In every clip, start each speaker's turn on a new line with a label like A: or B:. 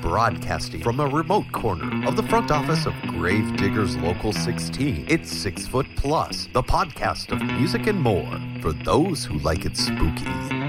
A: Broadcasting from a remote corner of the front office of Grave Diggers Local 16, it's Six Foot Plus, the podcast of music and more for those who like it spooky.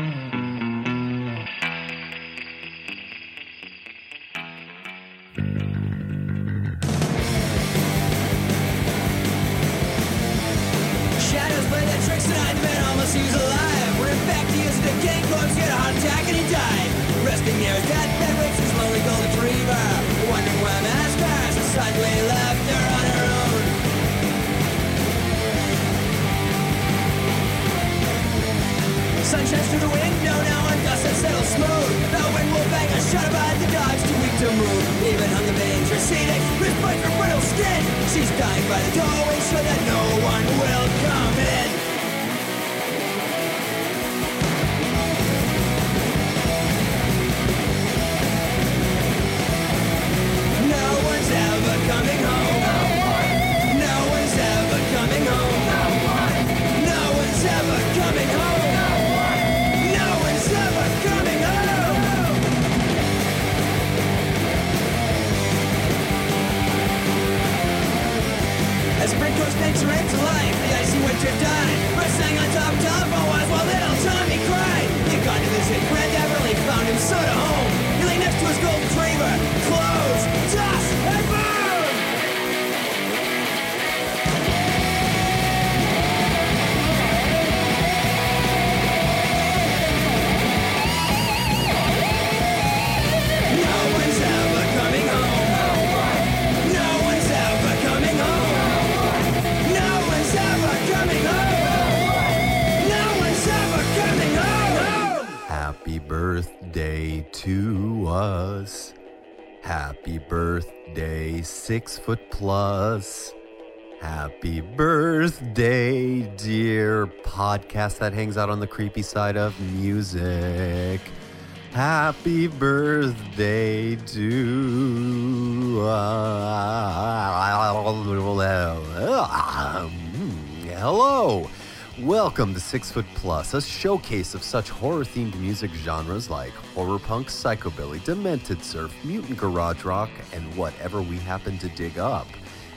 A: Birthday to us. Happy birthday, Six Foot Plus. Happy birthday, dear podcast that hangs out on the creepy side of music. Happy birthday to Hello. Welcome to Six Foot Plus, a showcase of such horror themed music genres like horror punk, psychobilly, demented surf, mutant garage rock, and whatever we happen to dig up.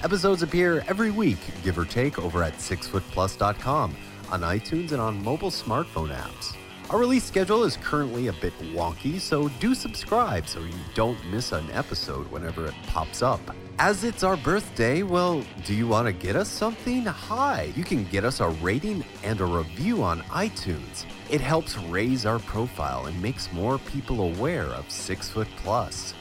A: Episodes appear every week, give or take, over at sixfootplus.com, on iTunes, and on mobile smartphone apps. Our release schedule is currently a bit wonky, so do subscribe so you don't miss an episode whenever it pops up. As it's our birthday, well, do you want to get us something? Hi, you can get us a rating and a review on iTunes. It helps raise our profile and makes more people aware of Six Foot Plus.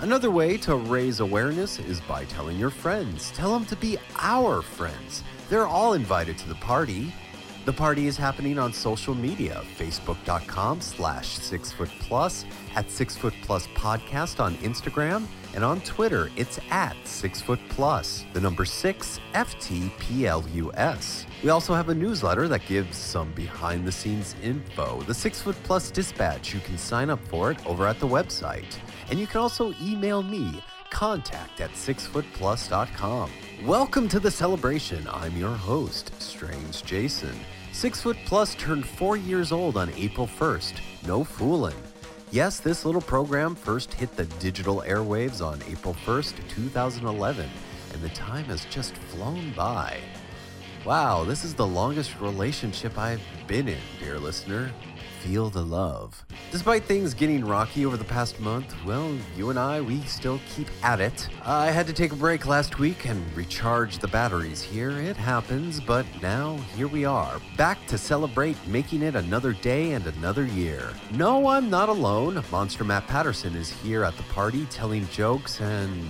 A: Another way to raise awareness is by telling your friends. Tell them to be our friends. They're all invited to the party. The party is happening on social media, facebook.com slash six foot plus, at six foot plus podcast on Instagram, and on Twitter, it's at six foot plus, the number six FTPLUS. We also have a newsletter that gives some behind the scenes info, the six foot plus dispatch. You can sign up for it over at the website. And you can also email me, contact at sixfootplus.com. Welcome to the celebration. I'm your host, Strange Jason. Six Foot Plus turned four years old on April 1st. No fooling. Yes, this little program first hit the digital airwaves on April 1st, 2011, and the time has just flown by. Wow, this is the longest relationship I've been in, dear listener. Feel the love. Despite things getting rocky over the past month, well, you and I, we still keep at it. I had to take a break last week and recharge the batteries here. It happens, but now here we are, back to celebrate making it another day and another year. No, I'm not alone. Monster Matt Patterson is here at the party telling jokes and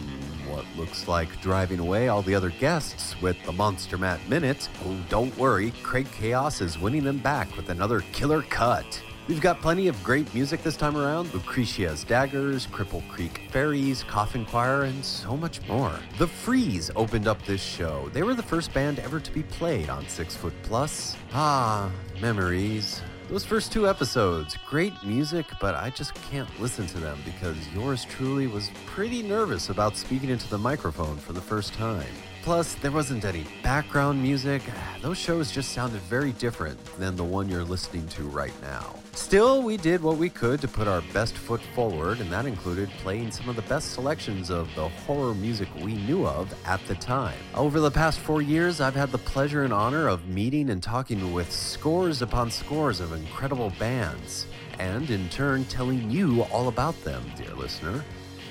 A: what looks like driving away all the other guests with the Monster Matt Minute. Oh, don't worry, Craig Chaos is winning them back with another killer cut. We've got plenty of great music this time around Lucretia's Daggers, Cripple Creek Fairies, Coffin Choir, and so much more. The Freeze opened up this show. They were the first band ever to be played on Six Foot Plus. Ah, memories. Those first two episodes, great music, but I just can't listen to them because yours truly was pretty nervous about speaking into the microphone for the first time. Plus, there wasn't any background music. Those shows just sounded very different than the one you're listening to right now. Still, we did what we could to put our best foot forward, and that included playing some of the best selections of the horror music we knew of at the time. Over the past four years, I've had the pleasure and honor of meeting and talking with scores upon scores of incredible bands, and in turn telling you all about them, dear listener.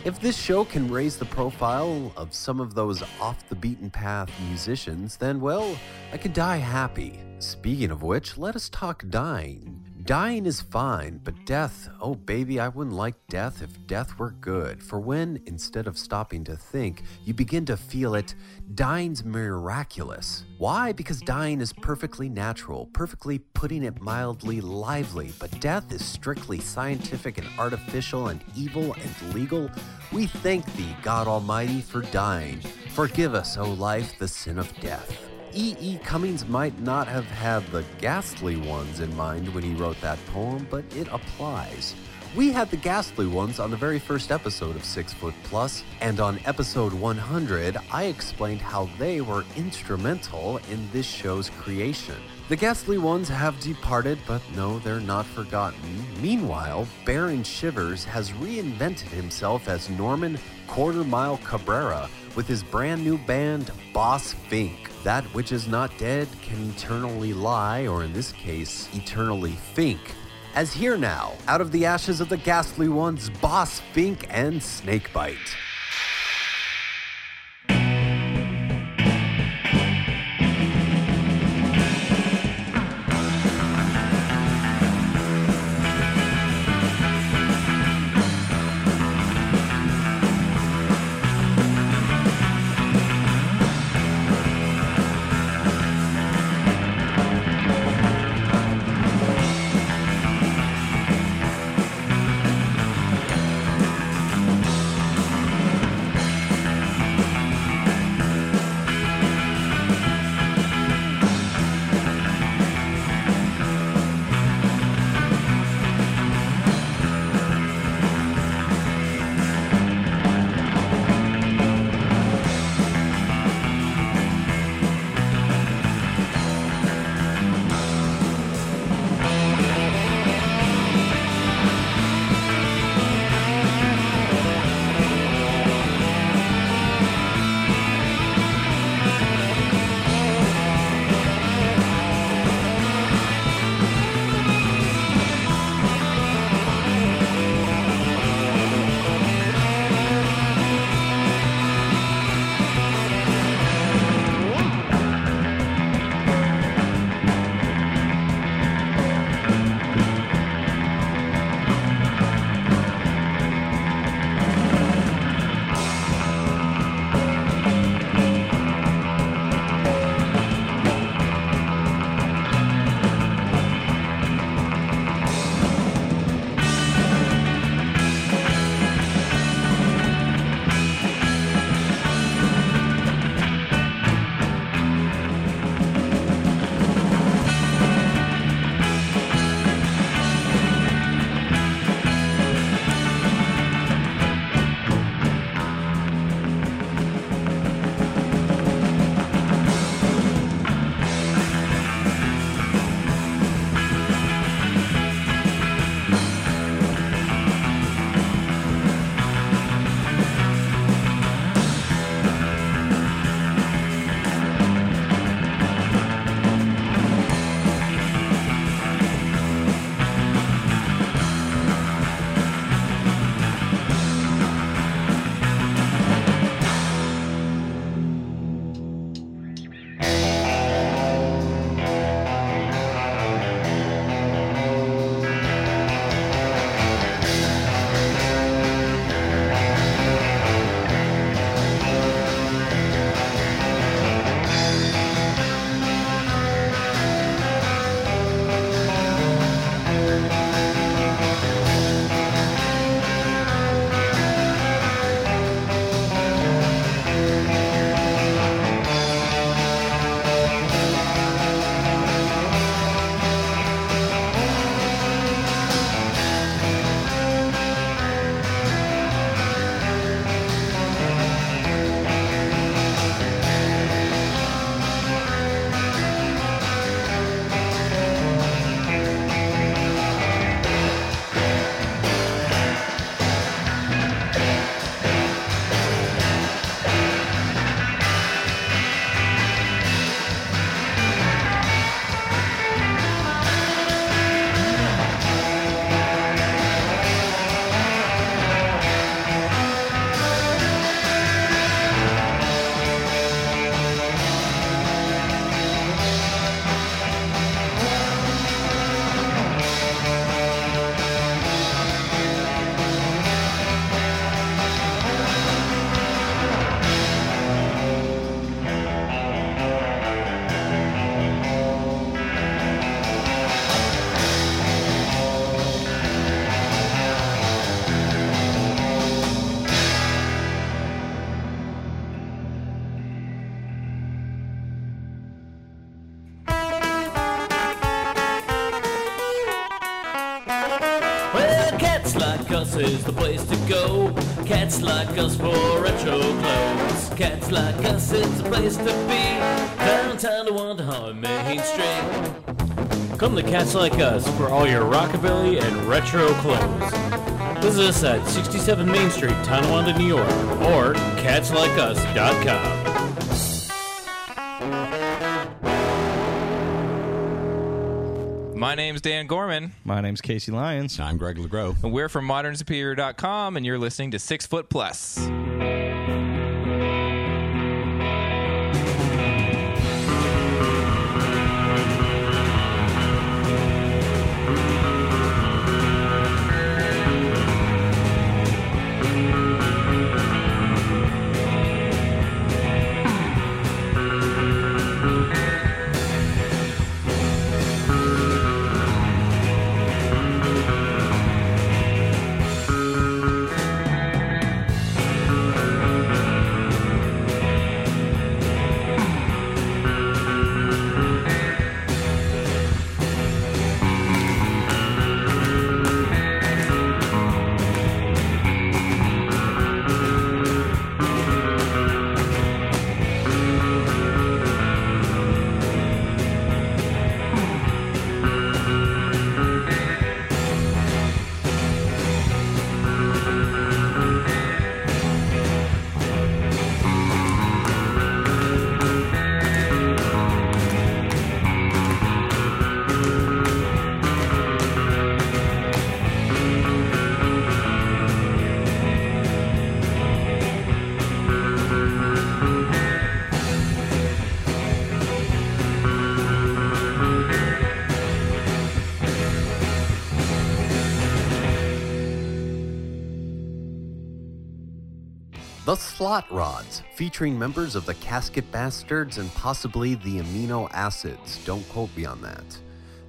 A: If this show can raise the profile of some of those off the beaten path musicians, then well, I could die happy. Speaking of which, let us talk dying. Dying is fine, but death, oh baby, I wouldn't like death if death were good. For when, instead of stopping to think, you begin to feel it, dying's miraculous. Why? Because dying is perfectly natural, perfectly putting it mildly lively, but death is strictly scientific and artificial and evil and legal. We thank thee, God Almighty, for dying. Forgive us, O life, the sin of death. E. E. Cummings might not have had the ghastly ones in mind when he wrote that poem, but it applies. We had the ghastly ones on the very first episode of Six Foot Plus, and on episode 100, I explained how they were instrumental in this show's creation. The ghastly ones have departed, but no, they're not forgotten. Meanwhile, Baron Shivers has reinvented himself as Norman Quarter Mile Cabrera with his brand new band, Boss Fink. That which is not dead can eternally lie, or in this case, eternally think. As here now, out of the ashes of the ghastly ones, Boss Fink and Snakebite.
B: Us for retro clothes. Cats like us is the place to be. Downtown Tonawanda on Main Street.
C: Come to Cats Like Us for all your rockabilly and retro clothes. Visit us at 67 Main Street, Tonawanda, New York, or catslikeus.com.
D: name's Dan Gorman,
E: My name's Casey Lyons.
F: I'm Greg LeGros.
D: and we're from ModernSuperior.com, and you're listening to Six Foot Plus.
A: Slot Rods, featuring members of the Casket Bastards and possibly the Amino Acids. Don't quote me on that.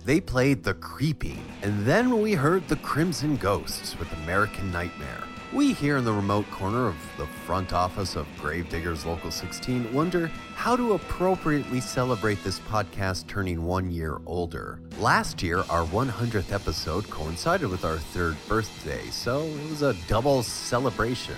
A: They played The Creeping, and then we heard The Crimson Ghosts with American Nightmare. We here in the remote corner of the front office of Gravediggers Local 16 wonder how to appropriately celebrate this podcast turning one year older. Last year, our 100th episode coincided with our third birthday, so it was a double celebration.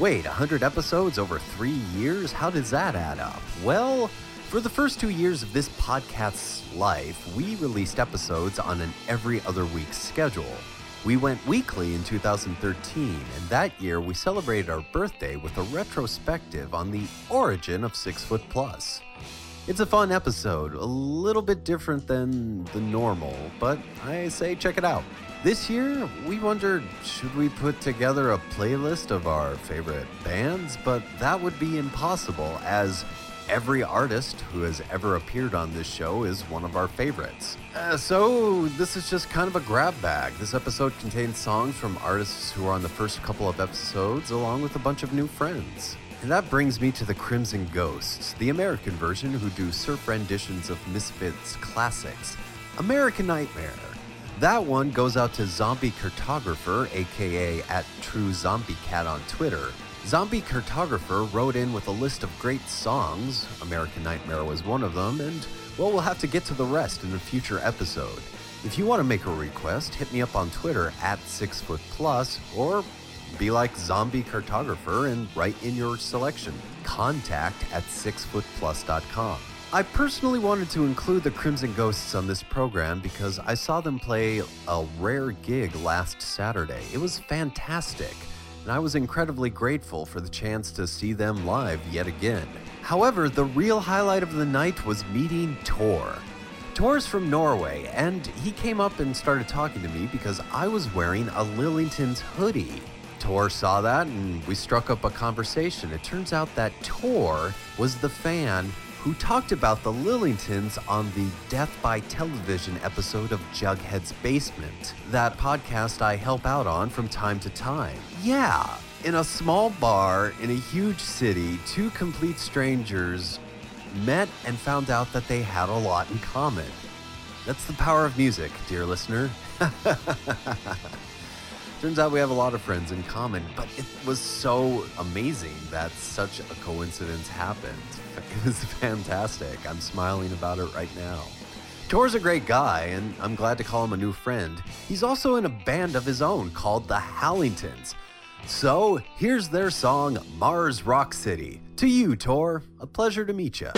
A: Wait, 100 episodes over three years? How does that add up? Well, for the first two years of this podcast's life, we released episodes on an every other week schedule. We went weekly in 2013, and that year we celebrated our birthday with a retrospective on the origin of Six Foot Plus. It's a fun episode, a little bit different than the normal, but I say check it out. This year, we wondered should we put together a playlist of our favorite bands, but that would be impossible as every artist who has ever appeared on this show is one of our favorites. Uh, so, this is just kind of a grab bag. This episode contains songs from artists who are on the first couple of episodes, along with a bunch of new friends. And that brings me to the Crimson Ghosts, the American version who do surf renditions of Misfits classics. American Nightmare. That one goes out to Zombie Cartographer, aka at True Zombie Cat on Twitter. Zombie Cartographer wrote in with a list of great songs. American Nightmare was one of them, and well, we'll have to get to the rest in a future episode. If you want to make a request, hit me up on Twitter at Six Foot Plus, or be like Zombie Cartographer and write in your selection. Contact at sixfootplus.com. I personally wanted to include the Crimson Ghosts on this program because I saw them play a rare gig last Saturday. It was fantastic, and I was incredibly grateful for the chance to see them live yet again. However, the real highlight of the night was meeting Tor. Tor's from Norway, and he came up and started talking to me because I was wearing a Lillingtons hoodie. Tor saw that and we struck up a conversation. It turns out that Tor was the fan who talked about the Lillingtons on the Death by Television episode of Jughead's Basement, that podcast I help out on from time to time. Yeah, in a small bar in a huge city, two complete strangers met and found out that they had a lot in common. That's the power of music, dear listener. Turns out we have a lot of friends in common, but it was so amazing that such a coincidence happened. It's fantastic. I'm smiling about it right now.
G: Tor's a great guy, and I'm glad to call him a new friend. He's also in a band of his own called the Hallingtons. So here's their song, Mars Rock City. To you, Tor, a pleasure to meet you.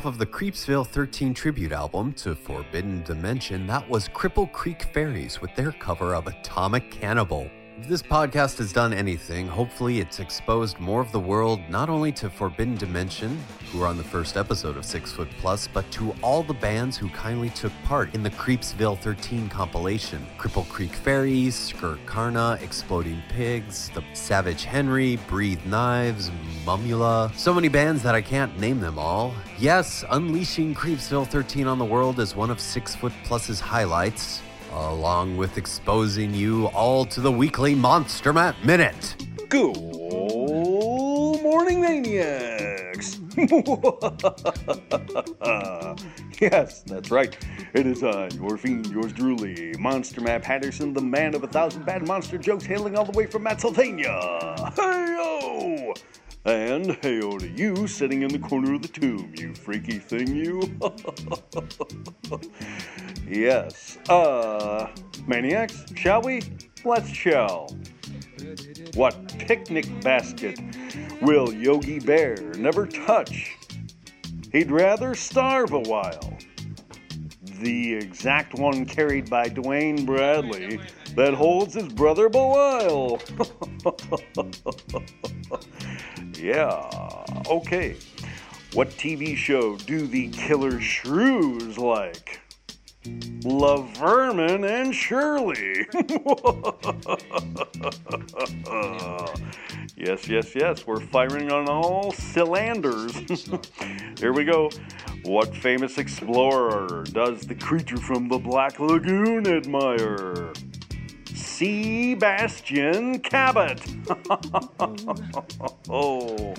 G: off of the Creepsville 13 tribute album to Forbidden Dimension, that was Cripple Creek Fairies with their cover of Atomic Cannibal.
A: If this podcast has done anything, hopefully it's exposed more of the world not only to Forbidden Dimension, who are on the first episode of Six Foot Plus, but to all the bands who kindly took part in the Creepsville 13 compilation. Cripple Creek Fairies, Skirt Karna, Exploding Pigs, The Savage Henry, Breathe Knives, Mumula. So many bands that I can't name them all. Yes, unleashing Creepsville 13 on the world is one of Six Foot Plus's highlights along with exposing you all to the weekly Monster Matt Minute.
E: Good morning, maniacs! yes, that's right. It is I, your fiend, yours truly, Monster Matt Patterson, the man of a thousand bad monster jokes, hailing all the way from Matsylvania. Hey-o! And hey-o to you, sitting in the corner of the tomb, you freaky thing, you. yes. Uh, maniacs, shall we? Let's shall. What picnic basket will Yogi Bear never touch? He'd rather starve a while. The exact one carried by Duane Bradley that holds his brother Belial. yeah, okay. What TV show do the killer shrews like? Laverman and Shirley. yes, yes, yes. We're firing on all cylinders. Here we go. What famous explorer does the creature from the Black Lagoon admire? Sebastian Cabot. oh,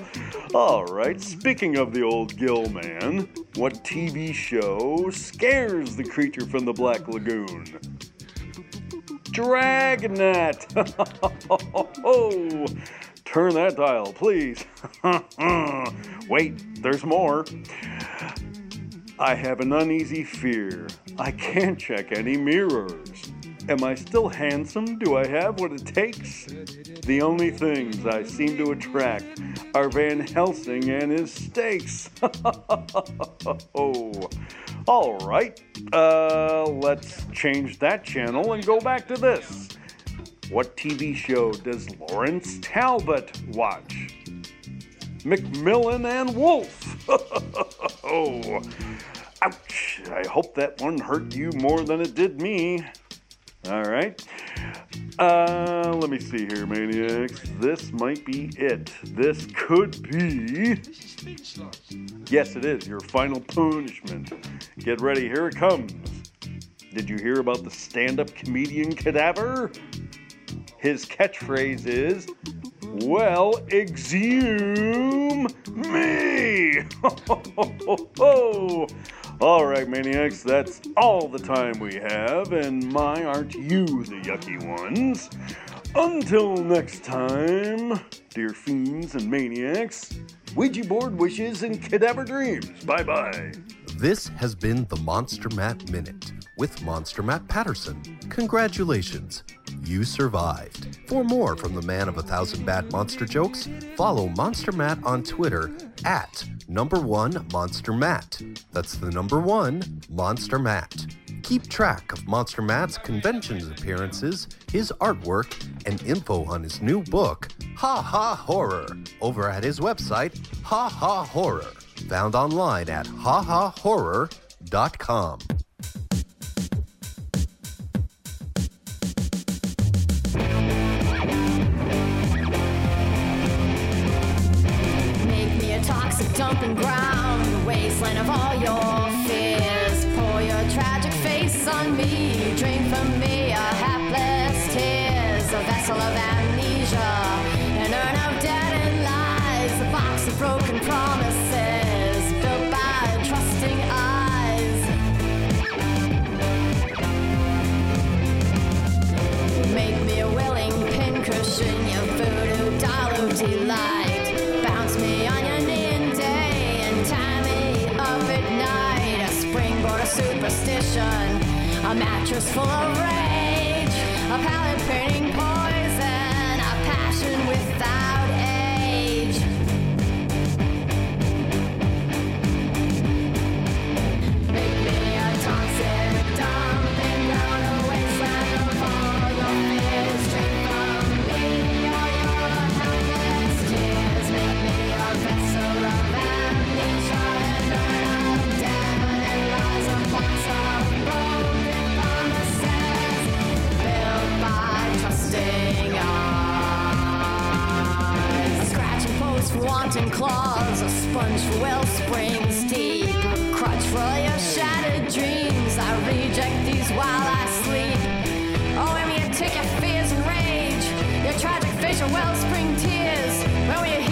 E: all right. Speaking of the old Gill man, what TV show scares the creature from the Black Lagoon? Dragnet. oh, turn that dial, please. Wait, there's more. I have an uneasy fear. I can't check any mirrors. Am I still handsome? Do I have what it takes? The only things I seem to attract are Van Helsing and his steaks. oh, all right. Uh, let's change that channel and go back to this. What TV show does Lawrence Talbot watch? McMillan and Wolf. oh, ouch. I hope that one hurt you more than it did me. All right. Uh, let me see here, maniacs. This might be it. This could be. Yes, it is. Your final punishment. Get ready. Here it comes. Did you hear about the stand up comedian cadaver? His catchphrase is, well, exhume me. all right, maniacs, that's all the time we have, and my, aren't you the yucky ones? Until next time, dear fiends and maniacs, Ouija board wishes and cadaver dreams. Bye bye.
A: This has been the Monster Matt Minute with Monster Matt Patterson. Congratulations, you survived. For more from the man of a thousand bad monster jokes, follow Monster Matt on Twitter at number one Monster Matt. That's the number one Monster Matt. Keep track of Monster Matt's conventions appearances, his artwork, and info on his new book, Ha Ha Horror, over at his website, Ha Ha Horror, found online at hahahorror.com.
F: a mattress full of rage, a palette painting mountain claws, a sponge for well deep, a crutch for your shattered dreams. I reject these while I sleep. Oh, and we take your fears and rage, your tragic facial wellspring tears. When
H: we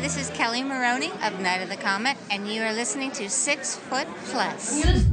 H: this is Kelli Maroney of Night of the Comet, and you are listening to Six Foot Plus.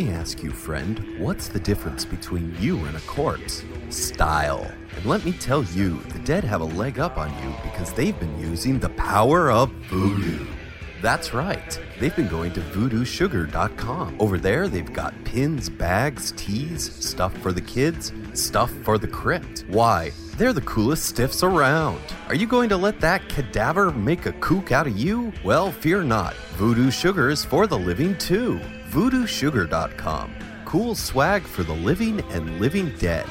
G: Me ask you, friend, what's the difference between you and a corpse? Style. And let me tell you, the dead have a leg up on you because they've been using the power of voodoo. That's right. They've been going to voodoosugar.com. Over there, they've got pins, bags, teas, stuff for the kids, stuff for the crypt. Why? They're the coolest stiffs around. Are you going to let that cadaver make a kook out of you? Well, fear not. Voodoo Sugar is for the living too. voodoosugar.com. Cool swag for the living and living dead.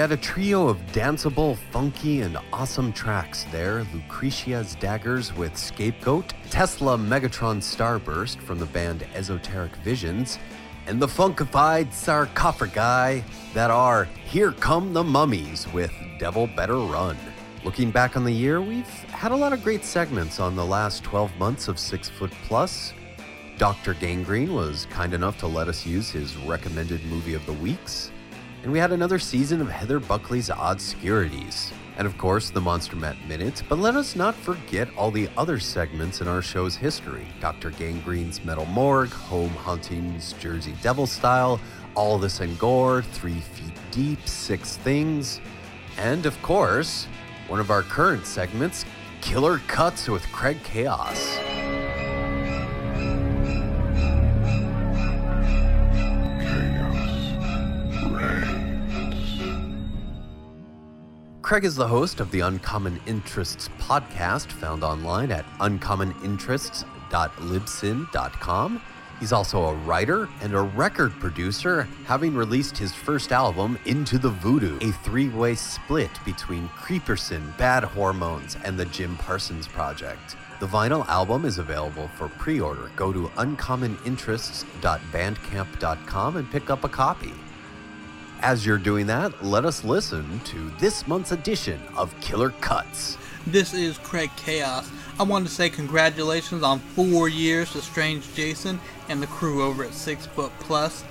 G: Had a trio of danceable, funky, and awesome tracks there Lucretia's Daggers with Scapegoat, Tesla Megatron Starburst from the band Esoteric Visions, and the funkified sarcophagi that are Here Come the Mummies with Devil Better Run. Looking back on the year, we've had a lot of great segments on the last 12 months of Six Foot Plus. Dr. Gangrene was kind enough to let us use his recommended movie of the weeks. And we had another season of Heather Buckley's Odd Securities. And of course, the Monster Matt Minute. But let us not forget all the other segments in our show's history Dr. Gangrene's Metal Morgue, Home Haunting's Jersey Devil Style, All This and Gore, Three Feet Deep, Six Things. And of course, one of our current segments, Killer Cuts with Craig Chaos.
A: Craig is the host of the Uncommon Interests podcast, found online at uncommoninterests.libsyn.com. He's also a writer and a record producer, having released his first album, Into the Voodoo, a three way split between Creeperson, Bad Hormones, and the Jim Parsons Project. The vinyl album is available for pre order. Go to uncommoninterests.bandcamp.com and pick up a copy. As you're doing that, let us listen to this month's edition of Killer Cuts.
I: This is Craig Chaos. I wanted to say congratulations on four years to Strange Jason and the crew over at Six Foot Plus.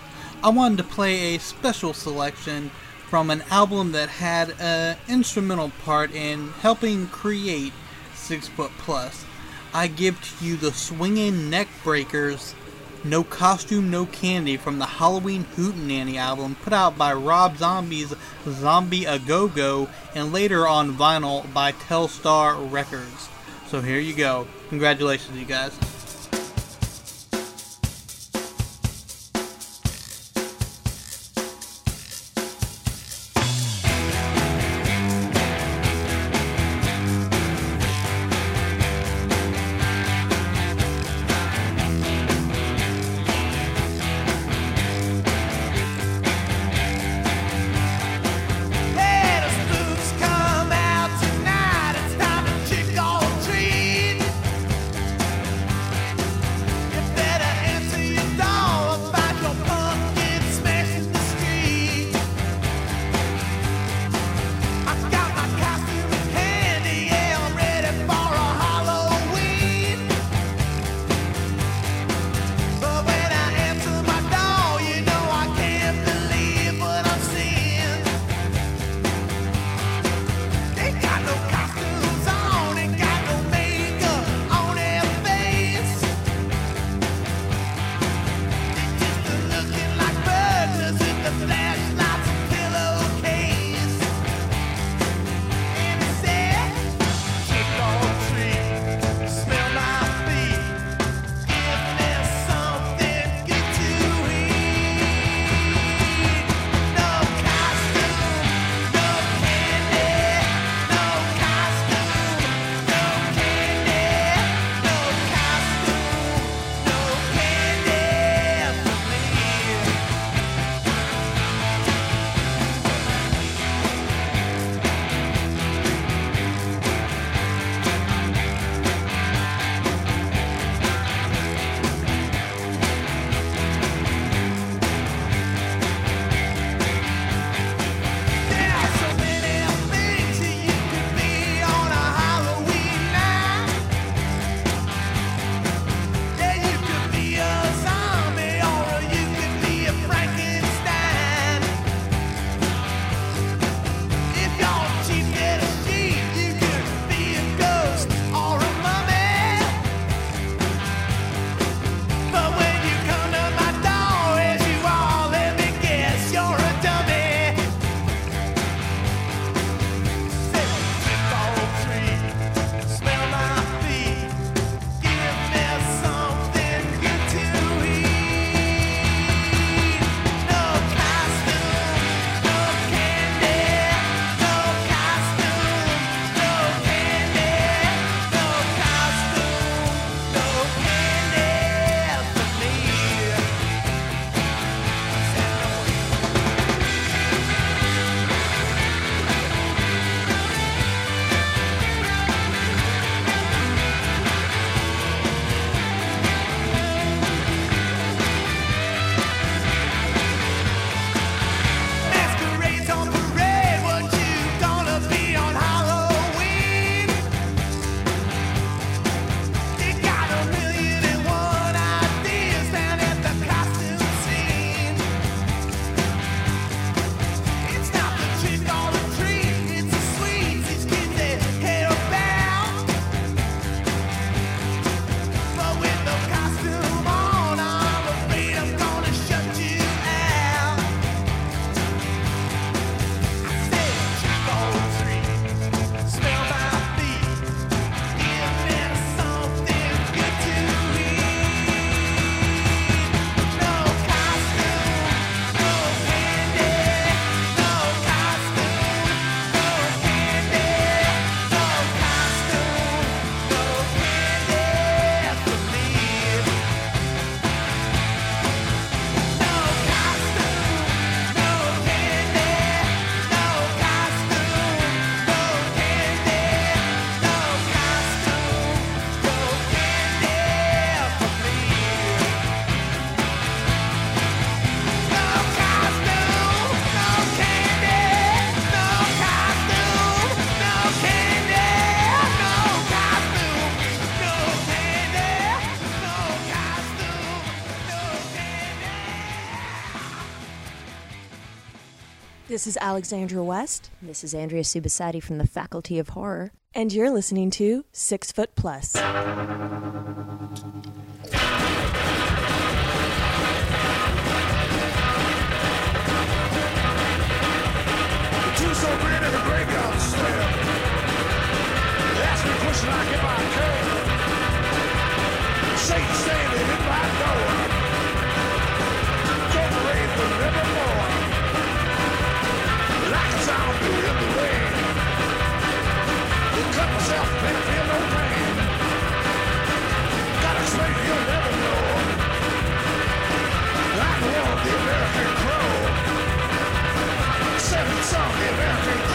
I: I wanted to play a special selection from an album that had an instrumental part in helping create Six Foot Plus. I give to you the Swinging Neck Breakers no Costume, No Candy from the Halloween Hootenanny album put out by Rob Zombie's Zombie A Go Go and later on vinyl by Telstar Records. So here you go. Congratulations, you guys.
J: This is Alexandra West. This is Andrea Subissati from the Faculty of Horror. And you're listening to Six Foot Plus.
K: Two so great in the graveyard slam. Ask me question like if I can. Satan standing in my door. Don't rain zombie in the. Cut myself, feel no pain. Explain, you'll never know. One of the American Crow. Seven song, the American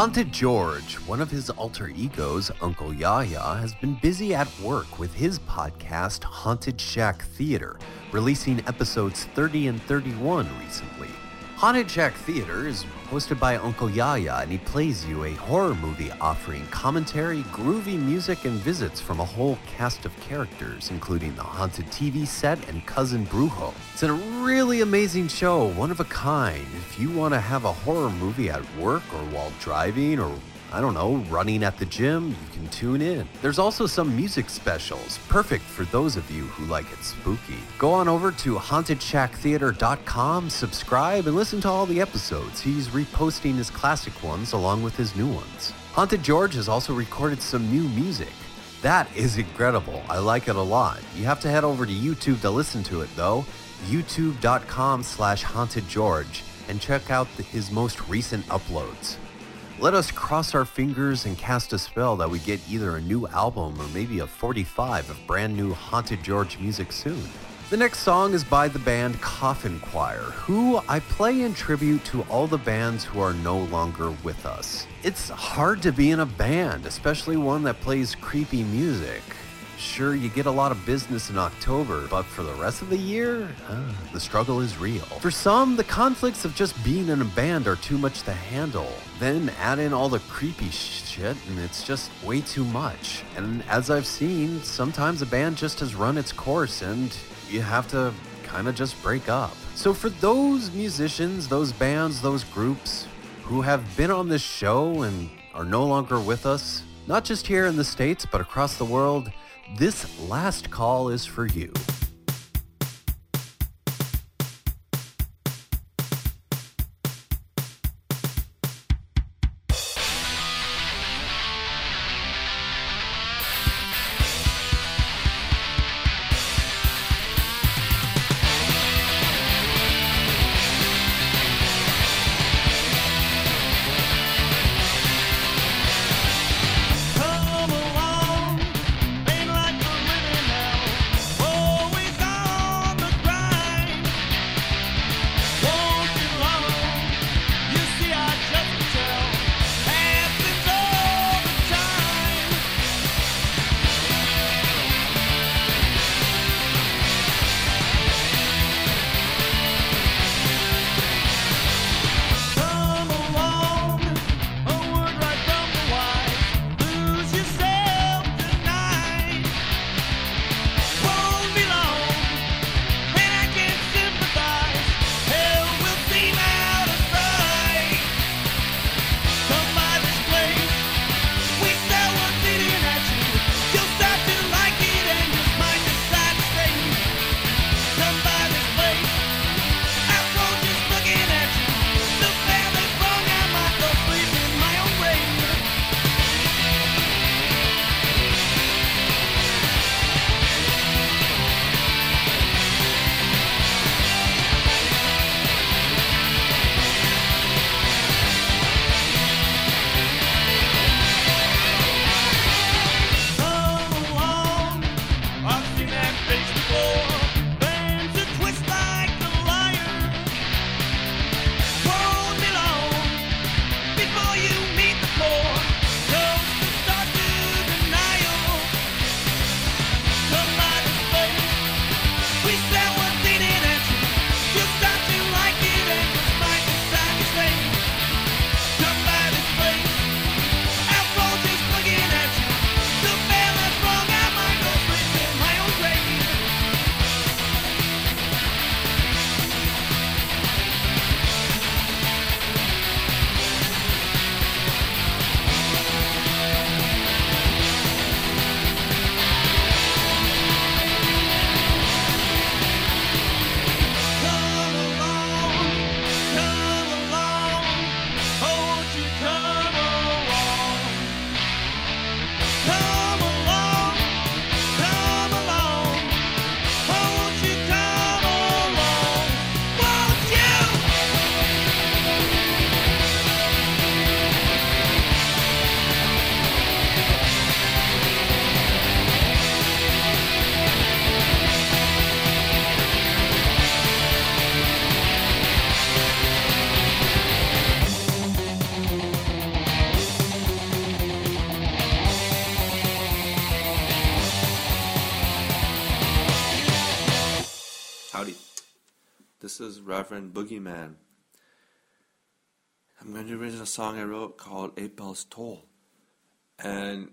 A: Haunted George, one of his alter egos, Uncle Yaya, has been busy at work with his podcast, Haunted Shack Theater, releasing episodes 30 and 31 recently. Haunted Shack Theater is hosted by Uncle Yaya, and he plays you a horror movie offering commentary, groovy music, and visits from a whole cast of characters, including the haunted TV set and Cousin Brujo. It's a really amazing show, one of a kind. If you want to have a horror movie at work or while driving or I don't know, running at the gym, you can tune in. There's also some music specials, perfect for those of you who like it spooky. Go on over to hauntedshacktheater.com, subscribe, and listen to all the episodes. He's reposting his classic ones along with his new ones. Haunted George has also recorded some new music. That is incredible. I like it a lot. You have to head over to YouTube to listen to it though. youtube.com slash hauntedgeorge and check out the- his most recent uploads. Let us cross our fingers and cast a spell that we get either a new album or maybe a 45 of brand new Haunted George music soon. The next song is by the band Coffin Choir, who I play in tribute to all the bands who are no longer with us. It's hard to be in a band, especially one that plays creepy music. Sure, you get a lot of business in October, but for the rest of the year, uh, the struggle is real. For some, the conflicts of just being in a band are too much to handle. Then add in all the creepy shit, and it's just way too much. And as I've seen, sometimes a band just has run its course, and you have to
G: kind of just break up. So, for those musicians, those bands, those groups who have been on this show and are no longer with us, not just here in the States, but across the world, this last call is for you.
L: Reverend Boogeyman. I'm going to read a song I wrote called Eight Bells Toll. And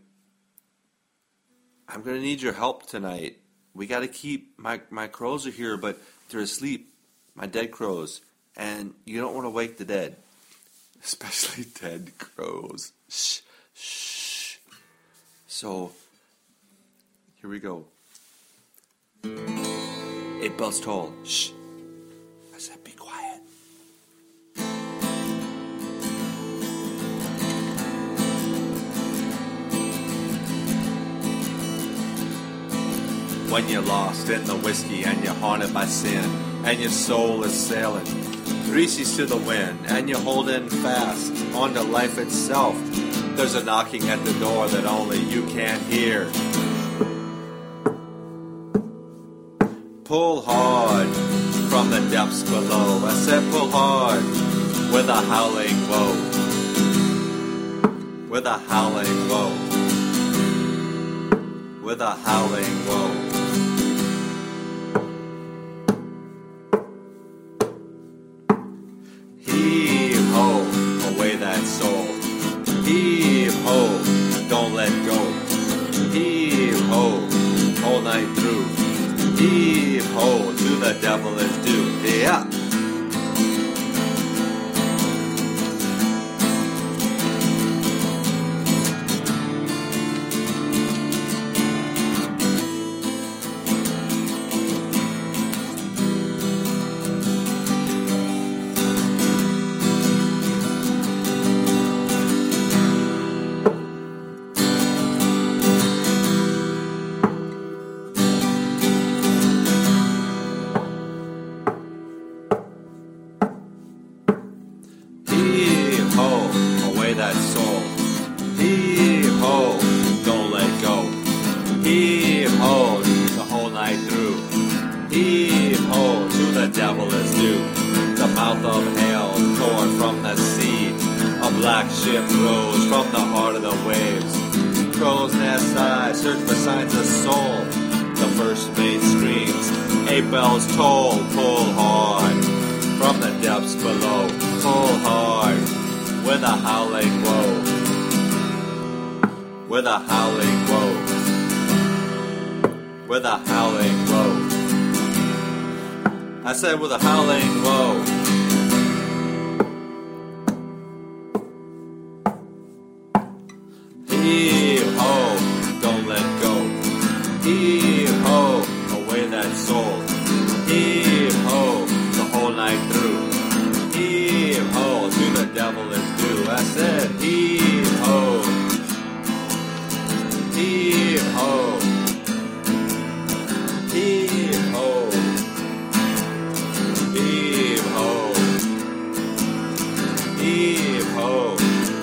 L: I'm going to need your help tonight. We got to keep my, my crows are here, but they're asleep. My dead crows. And you don't want to wake the dead, especially dead crows. Shh, shh. So, here we go. Eight bells toll. Shh. When you're lost in the whiskey and you're haunted by sin, and your soul is sailing three seas to the wind, and you're holding fast onto life itself, there's a knocking at the door that only you can't hear. Pull hard from the depths below. I said pull hard with a howling woe. With a howling woe. With a howling woe.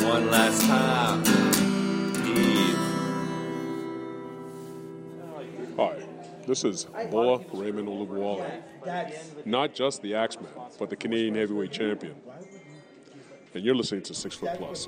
L: One last time.
M: Hi. This is Bola Raymond Oluwole, not just the Axeman, but the Canadian heavyweight champion. And you're listening to Six Foot Plus.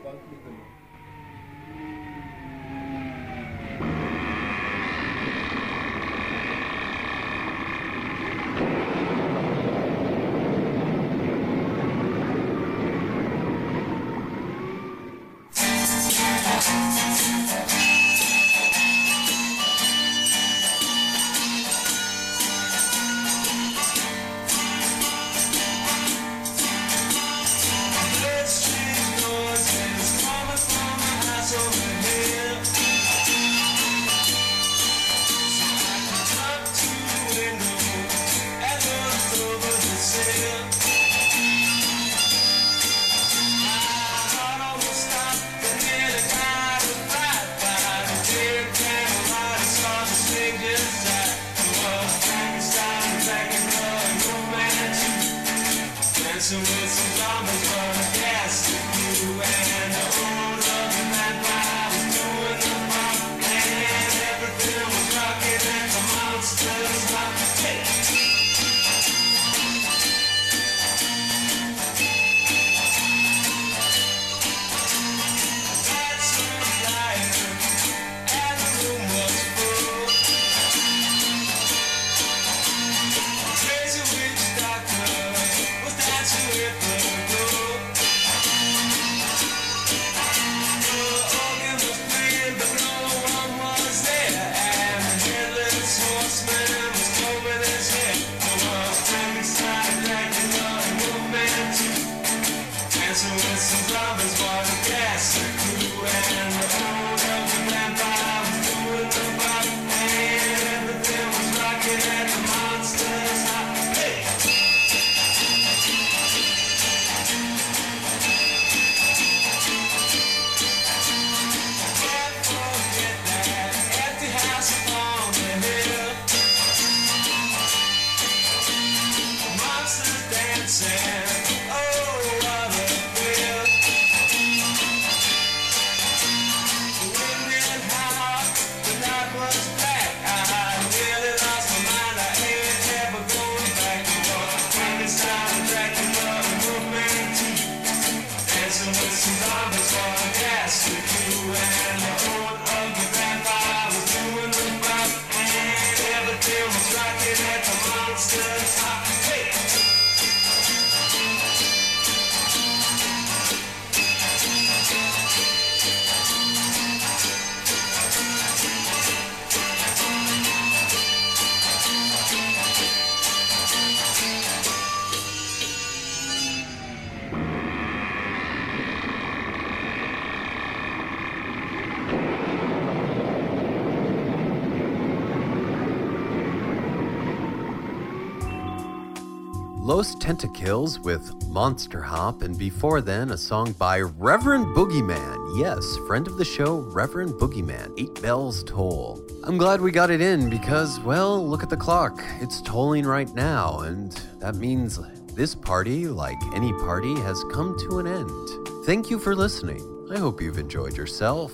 A: Tentacles with Monster Hop, and before then, a song by Reverend Boogeyman. Yes, friend of the show, Reverend Boogeyman. Eight bells toll. I'm glad we got it in because, well, look at the clock. It's tolling right now, and that means this party, like any party, has come to an end. Thank you for listening. I hope you've enjoyed yourself.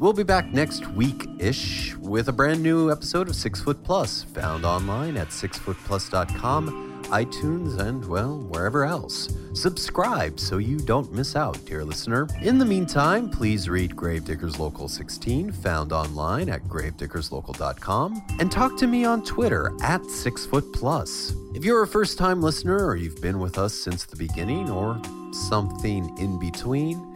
A: We'll be back next week ish with a brand new episode of Six Foot Plus, found online at sixfootplus.com, iTunes, and, well, wherever else. Subscribe so you don't miss out, dear listener. In the meantime, please read Gravediggers Local 16, found online at gravediggerslocal.com, and talk to me on Twitter at sixfootplus. If you're a first time listener or you've been with us since the beginning or something in between,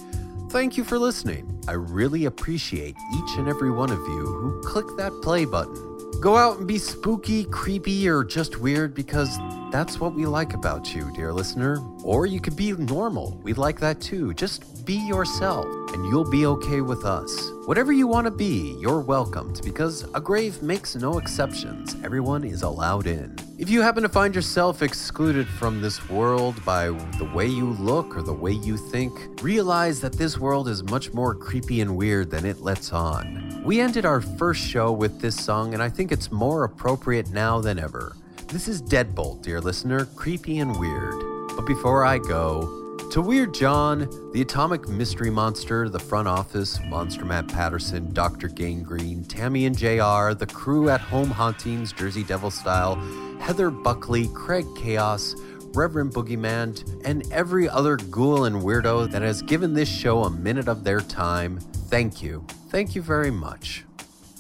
A: Thank you for listening. I really appreciate each and every one of you who click that play button. Go out and be spooky, creepy, or just weird because that's what we like about you, dear listener. Or you could be normal. We like that too. Just be yourself and you'll be okay with us. Whatever you want to be, you're welcomed because a grave makes no exceptions. Everyone is allowed in. If you happen to find yourself excluded from this world by the way you look or the way you think, realize that this world is much more creepy and weird than it lets on. We ended our first show with this song, and I think it's more appropriate now than ever. This is Deadbolt, dear listener, creepy and weird. But before I go, to Weird John, the Atomic Mystery Monster, the front office, Monster Matt Patterson, Dr. Gangrene, Tammy and JR, the crew at Home Hauntings, Jersey Devil Style, Heather Buckley, Craig Chaos, Reverend Boogeyman, and every other ghoul and weirdo that has given this show a minute of their time, thank you. Thank you very much.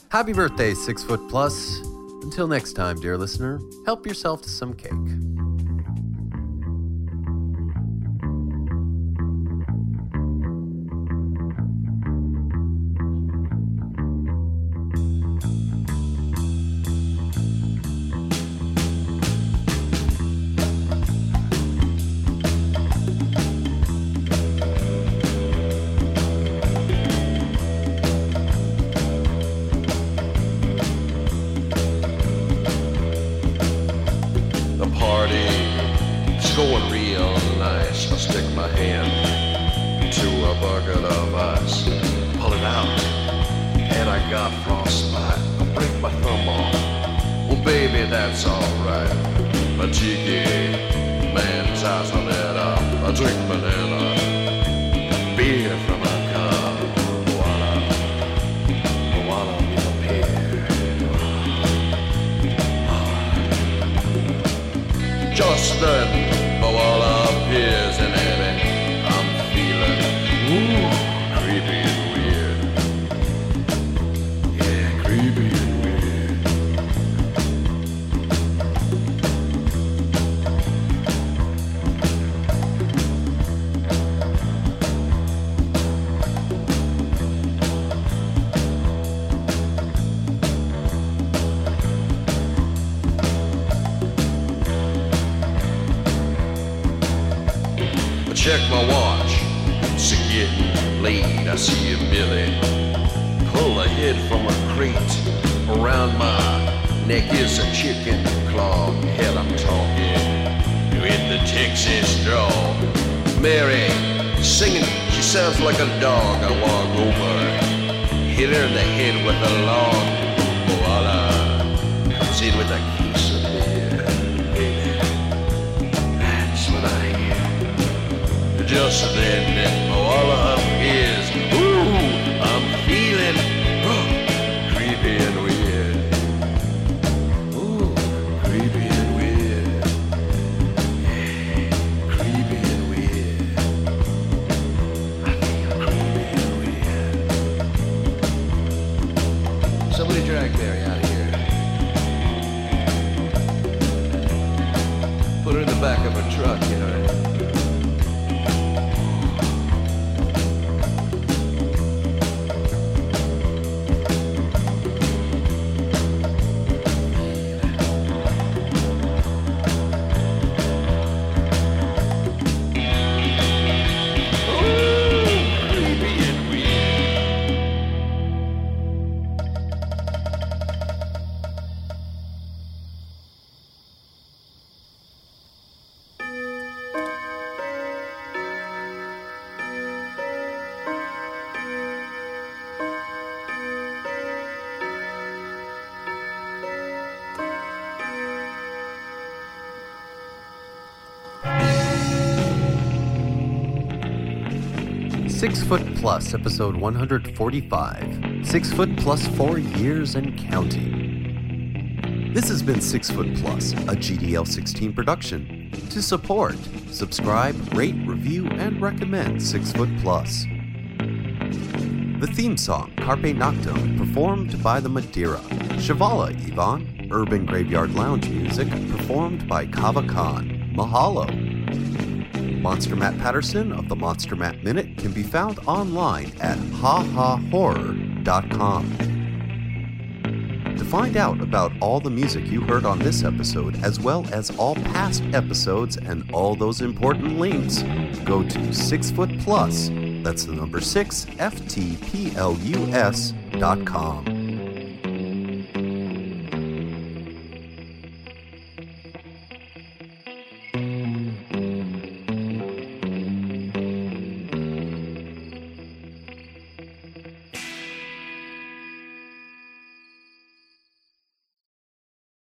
A: Happy birthday, Six Foot Plus. Until next time, dear listener, help yourself to some cake.
N: Stick to a bucket of ice, pull it out, and I got frostbite. I break my thumb off. Well, baby, that's alright. A cheeky man's eyes are lit up. I drink banana beer from a cup. Wanna, wanna a peer. Just then, Moala of a truck,
A: Plus, episode 145. Six Foot Plus four years and counting. This has been Six Foot Plus, a GDL 16 production. To support, subscribe, rate, review, and recommend Six Foot Plus. The theme song, Carpe Noctem, performed by the Madeira. Shivala Yvonne, Urban Graveyard Lounge music, performed by Kava Khan. Mahalo. Monster Matt Patterson of the Monster Matt Minute can be found online at hahahorror.com. To find out about all the music you heard on this episode, as well as all past episodes and all those important links, go to Six Foot Plus. That's the number six, F T P L U S dot com.